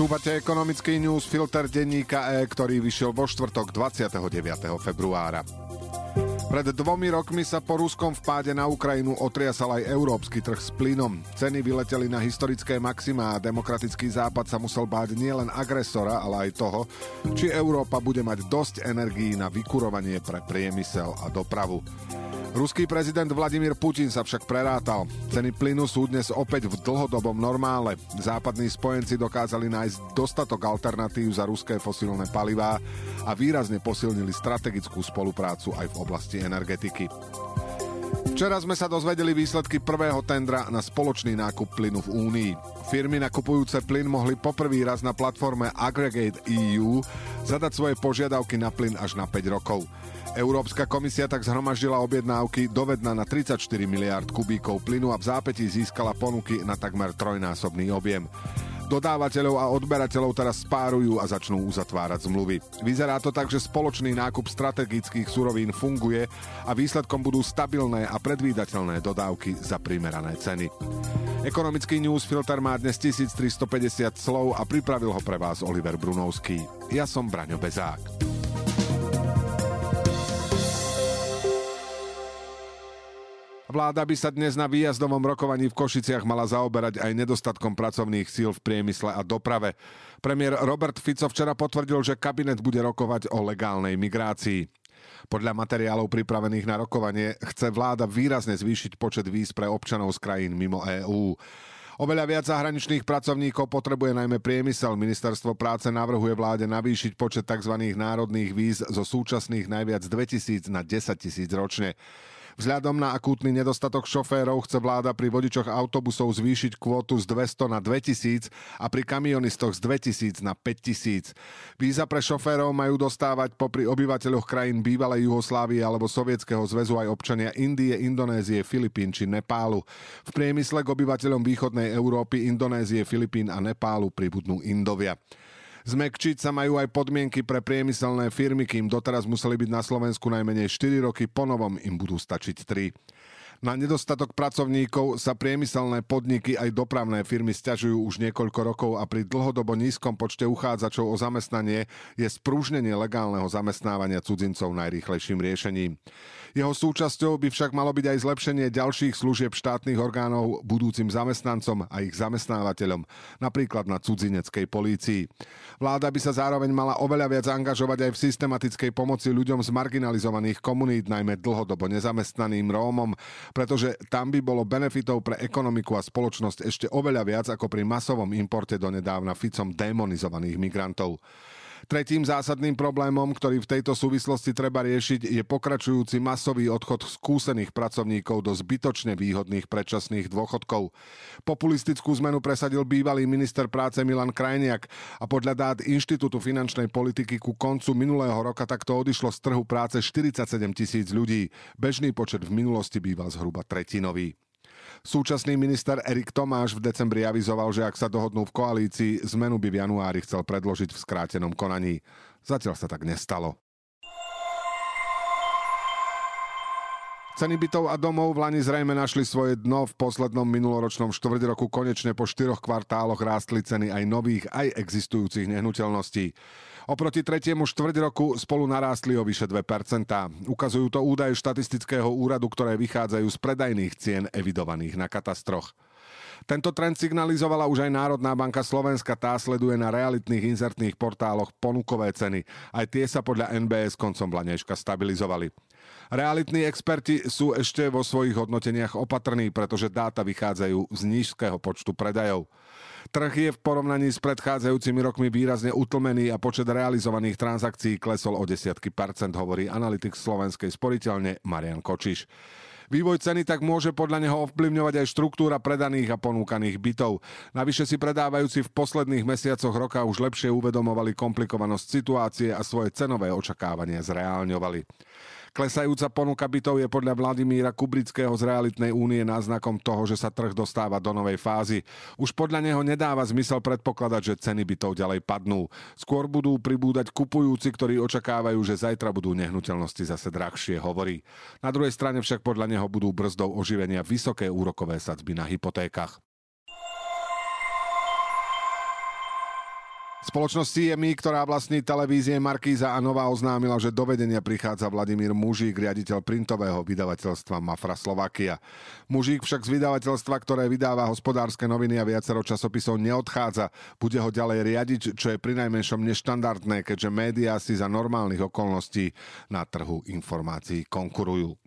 Počúvate ekonomický news filter denníka E, ktorý vyšiel vo štvrtok 29. februára. Pred dvomi rokmi sa po ruskom vpáde na Ukrajinu otriasal aj európsky trh s plynom. Ceny vyleteli na historické maxima a demokratický západ sa musel báť nielen agresora, ale aj toho, či Európa bude mať dosť energií na vykurovanie pre priemysel a dopravu. Ruský prezident Vladimír Putin sa však prerátal. Ceny plynu sú dnes opäť v dlhodobom normále. Západní spojenci dokázali nájsť dostatok alternatív za ruské fosílne palivá a výrazne posilnili strategickú spoluprácu aj v oblasti energetiky. Včera sme sa dozvedeli výsledky prvého tendra na spoločný nákup plynu v Únii. Firmy nakupujúce plyn mohli poprvý raz na platforme Aggregate EU zadať svoje požiadavky na plyn až na 5 rokov. Európska komisia tak zhromaždila objednávky dovedna na 34 miliard kubíkov plynu a v zápätí získala ponuky na takmer trojnásobný objem. Dodávateľov a odberateľov teraz spárujú a začnú uzatvárať zmluvy. Vyzerá to tak, že spoločný nákup strategických surovín funguje a výsledkom budú stabilné a predvídateľné dodávky za primerané ceny. Ekonomický newsfilter má dnes 1350 slov a pripravil ho pre vás Oliver Brunovský. Ja som Braňo Bezák. Vláda by sa dnes na výjazdovom rokovaní v Košiciach mala zaoberať aj nedostatkom pracovných síl v priemysle a doprave. Premiér Robert Fico včera potvrdil, že kabinet bude rokovať o legálnej migrácii. Podľa materiálov pripravených na rokovanie chce vláda výrazne zvýšiť počet víz pre občanov z krajín mimo EÚ. Oveľa viac zahraničných pracovníkov potrebuje najmä priemysel. Ministerstvo práce navrhuje vláde navýšiť počet tzv. národných víz zo súčasných najviac 2000 na 10 tisíc ročne. Vzhľadom na akútny nedostatok šoférov chce vláda pri vodičoch autobusov zvýšiť kvótu z 200 na 2000 a pri kamionistoch z 2000 na 5000. Víza pre šoférov majú dostávať popri obyvateľoch krajín bývalej Juhoslávie alebo Sovietskeho zväzu aj občania Indie, Indonézie, Filipín či Nepálu. V priemysle k obyvateľom východnej Európy, Indonézie, Filipín a Nepálu pribudnú Indovia. Zmekčiť sa majú aj podmienky pre priemyselné firmy, kým doteraz museli byť na Slovensku najmenej 4 roky, ponovom im budú stačiť 3. Na nedostatok pracovníkov sa priemyselné podniky aj dopravné firmy stiažujú už niekoľko rokov a pri dlhodobo nízkom počte uchádzačov o zamestnanie je sprúžnenie legálneho zamestnávania cudzincov najrýchlejším riešením. Jeho súčasťou by však malo byť aj zlepšenie ďalších služieb štátnych orgánov budúcim zamestnancom a ich zamestnávateľom, napríklad na cudzineckej polícii. Vláda by sa zároveň mala oveľa viac angažovať aj v systematickej pomoci ľuďom z marginalizovaných komunít, najmä dlhodobo nezamestnaným Rómom, pretože tam by bolo benefitov pre ekonomiku a spoločnosť ešte oveľa viac ako pri masovom importe donedávna Ficom demonizovaných migrantov. Tretím zásadným problémom, ktorý v tejto súvislosti treba riešiť, je pokračujúci masový odchod skúsených pracovníkov do zbytočne výhodných predčasných dôchodkov. Populistickú zmenu presadil bývalý minister práce Milan Krajniak a podľa dát Inštitútu finančnej politiky ku koncu minulého roka takto odišlo z trhu práce 47 tisíc ľudí. Bežný počet v minulosti býval zhruba tretinový. Súčasný minister Erik Tomáš v decembri avizoval, že ak sa dohodnú v koalícii, zmenu by v januári chcel predložiť v skrátenom konaní. Zatiaľ sa tak nestalo. Ceny bytov a domov v Lani zrejme našli svoje dno. V poslednom minuloročnom štvrť roku konečne po štyroch kvartáloch rástli ceny aj nových, aj existujúcich nehnuteľností. Oproti tretiemu štvrť roku spolu narástli o vyše 2%. Ukazujú to údaje štatistického úradu, ktoré vychádzajú z predajných cien evidovaných na katastroch. Tento trend signalizovala už aj Národná banka Slovenska, tá sleduje na realitných inzertných portáloch ponukové ceny. Aj tie sa podľa NBS koncom Blanečka stabilizovali. Realitní experti sú ešte vo svojich hodnoteniach opatrní, pretože dáta vychádzajú z nízkeho počtu predajov. Trh je v porovnaní s predchádzajúcimi rokmi výrazne utlmený a počet realizovaných transakcií klesol o desiatky percent, hovorí analytik Slovenskej sporiteľne Marian Kočiš. Vývoj ceny tak môže podľa neho ovplyvňovať aj štruktúra predaných a ponúkaných bytov. Navyše si predávajúci v posledných mesiacoch roka už lepšie uvedomovali komplikovanosť situácie a svoje cenové očakávania zreálňovali. Klesajúca ponuka bytov je podľa Vladimíra Kubrického z Realitnej únie náznakom toho, že sa trh dostáva do novej fázy. Už podľa neho nedáva zmysel predpokladať, že ceny bytov ďalej padnú. Skôr budú pribúdať kupujúci, ktorí očakávajú, že zajtra budú nehnuteľnosti zase drahšie, hovorí. Na druhej strane však podľa neho budú brzdou oživenia vysoké úrokové sadzby na hypotékach. Spoločnosť CME, ktorá vlastní televízie Markíza a Nová oznámila, že do vedenia prichádza Vladimír Mužík, riaditeľ printového vydavateľstva Mafra Slovakia. Mužík však z vydavateľstva, ktoré vydáva hospodárske noviny a viacero časopisov neodchádza. Bude ho ďalej riadiť, čo je prinajmenšom neštandardné, keďže médiá si za normálnych okolností na trhu informácií konkurujú.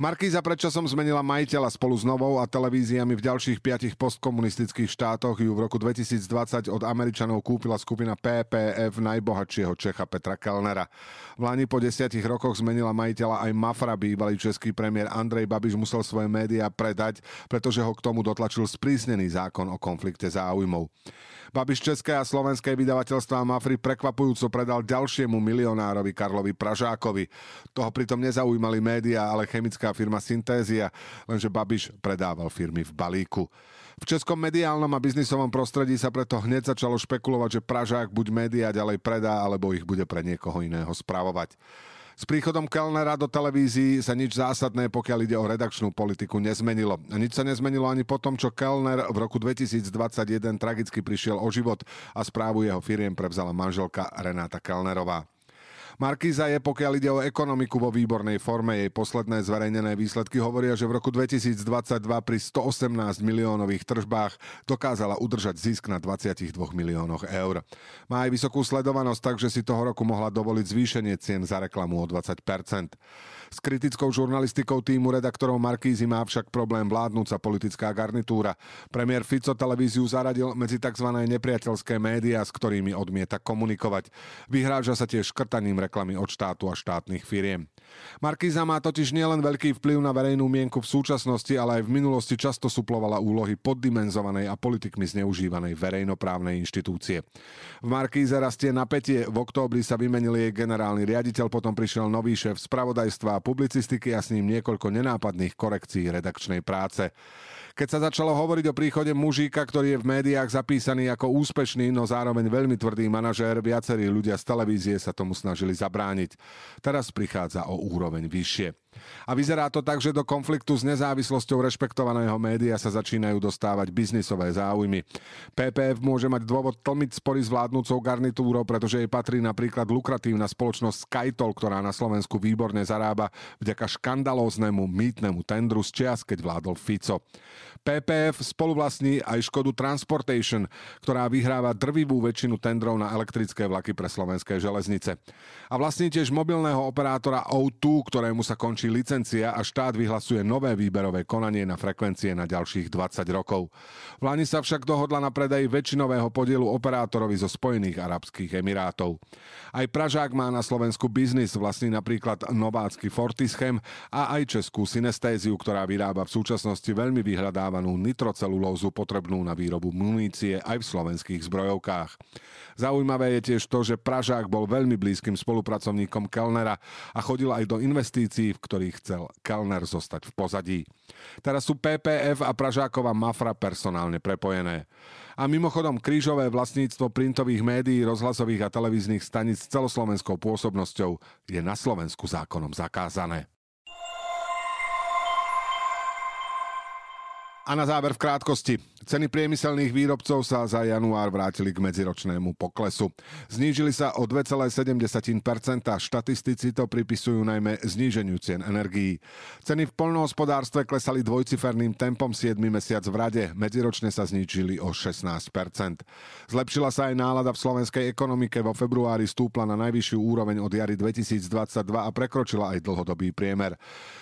Markíza predčasom zmenila majiteľa spolu s Novou a televíziami v ďalších piatich postkomunistických štátoch ju v roku 2020 od Američanov kúpila skupina PPF najbohatšieho Čecha Petra Kellnera. V Lani po desiatich rokoch zmenila majiteľa aj Mafra, bývalý český premiér Andrej Babiš musel svoje médiá predať, pretože ho k tomu dotlačil sprísnený zákon o konflikte záujmov. Babiš České a slovenské vydavateľstva Mafri prekvapujúco predal ďalšiemu milionárovi Karlovi Pražákovi. Toho pritom nezaujímali médiá, ale chemická firma Syntézia, lenže Babiš predával firmy v balíku. V českom mediálnom a biznisovom prostredí sa preto hneď začalo špekulovať, že Pražák buď médiá ďalej predá, alebo ich bude pre niekoho iného spravovať. S príchodom Kellnera do televízií sa nič zásadné, pokiaľ ide o redakčnú politiku, nezmenilo. A nič sa nezmenilo ani po tom, čo Kellner v roku 2021 tragicky prišiel o život a správu jeho firiem prevzala manželka Renáta Kellnerová. Markíza je, pokiaľ ide o ekonomiku vo výbornej forme, jej posledné zverejnené výsledky hovoria, že v roku 2022 pri 118 miliónových tržbách dokázala udržať zisk na 22 miliónoch eur. Má aj vysokú sledovanosť, takže si toho roku mohla dovoliť zvýšenie cien za reklamu o 20% s kritickou žurnalistikou týmu redaktorov Markízy má však problém vládnúca politická garnitúra. Premiér Fico televíziu zaradil medzi tzv. nepriateľské médiá, s ktorými odmieta komunikovať. Vyhráža sa tiež škrtaním reklamy od štátu a štátnych firiem. Markíza má totiž nielen veľký vplyv na verejnú mienku v súčasnosti, ale aj v minulosti často suplovala úlohy poddimenzovanej a politikmi zneužívanej verejnoprávnej inštitúcie. V Markíze rastie napätie, v októbri sa vymenil jej generálny riaditeľ, potom prišiel nový šéf spravodajstva publicistiky a s ním niekoľko nenápadných korekcií redakčnej práce. Keď sa začalo hovoriť o príchode mužíka, ktorý je v médiách zapísaný ako úspešný, no zároveň veľmi tvrdý manažér, viacerí ľudia z televízie sa tomu snažili zabrániť. Teraz prichádza o úroveň vyššie. A vyzerá to tak, že do konfliktu s nezávislosťou rešpektovaného média sa začínajú dostávať biznisové záujmy. PPF môže mať dôvod tlmiť spory s vládnúcou garnitúrou, pretože jej patrí napríklad lukratívna spoločnosť Skytol, ktorá na Slovensku výborne zarába vďaka škandalóznemu mýtnemu tendru z čias, keď vládol Fico. PPF spoluvlastní aj Škodu Transportation, ktorá vyhráva drvivú väčšinu tendrov na elektrické vlaky pre slovenské železnice. A vlastní tiež mobilného operátora O2, ktorému sa končí licencia a štát vyhlasuje nové výberové konanie na frekvencie na ďalších 20 rokov. V Lani sa však dohodla na predaj väčšinového podielu operátorovi zo Spojených Arabských Emirátov. Aj Pražák má na Slovensku biznis, vlastní napríklad novácky Fortischem a aj českú synestéziu, ktorá vyrába v súčasnosti veľmi vyhľadáva vyrábanú nitrocelulózu potrebnú na výrobu munície aj v slovenských zbrojovkách. Zaujímavé je tiež to, že Pražák bol veľmi blízkym spolupracovníkom Kellnera a chodil aj do investícií, v ktorých chcel Kellner zostať v pozadí. Teraz sú PPF a Pražáková Mafra personálne prepojené. A mimochodom krížové vlastníctvo printových médií, rozhlasových a televíznych staníc s celoslovenskou pôsobnosťou je na Slovensku zákonom zakázané. A na záver v krátkosti. Ceny priemyselných výrobcov sa za január vrátili k medziročnému poklesu. Znížili sa o 2,7%. Štatistici to pripisujú najmä zníženiu cien energií. Ceny v poľnohospodárstve klesali dvojciferným tempom 7 mesiac v rade. Medziročne sa znížili o 16%. Zlepšila sa aj nálada v slovenskej ekonomike. Vo februári stúpla na najvyššiu úroveň od jary 2022 a prekročila aj dlhodobý priemer.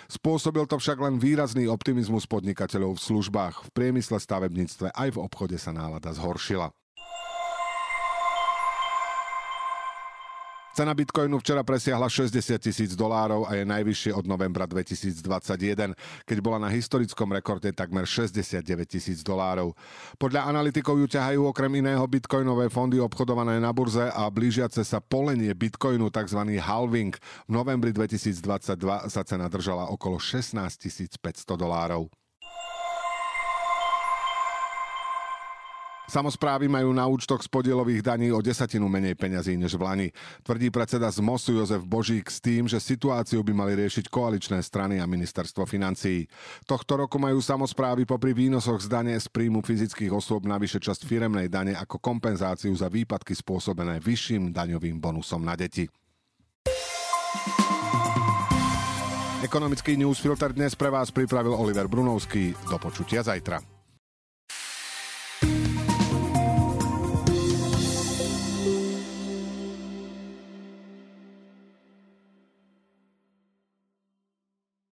Spôsobil to však len výrazný optimizmus podnikateľov v službách, v priemysle, stavebníctve aj v obchode sa nálada zhoršila. Cena bitcoinu včera presiahla 60 tisíc dolárov a je najvyššie od novembra 2021, keď bola na historickom rekorde takmer 69 tisíc dolárov. Podľa analytikov ju ťahajú okrem iného bitcoinové fondy obchodované na burze a blížiace sa polenie bitcoinu tzv. halving. V novembri 2022 sa cena držala okolo 16 500 dolárov. Samozprávy majú na účtoch z podielových daní o desatinu menej peňazí než v Lani. Tvrdí predseda z MOSu Jozef Božík s tým, že situáciu by mali riešiť koaličné strany a ministerstvo financií. Tohto roku majú samozprávy popri výnosoch z dane z príjmu fyzických osôb navyše časť firemnej dane ako kompenzáciu za výpadky spôsobené vyšším daňovým bonusom na deti. Ekonomický newsfilter dnes pre vás pripravil Oliver Brunovský. Do počutia zajtra.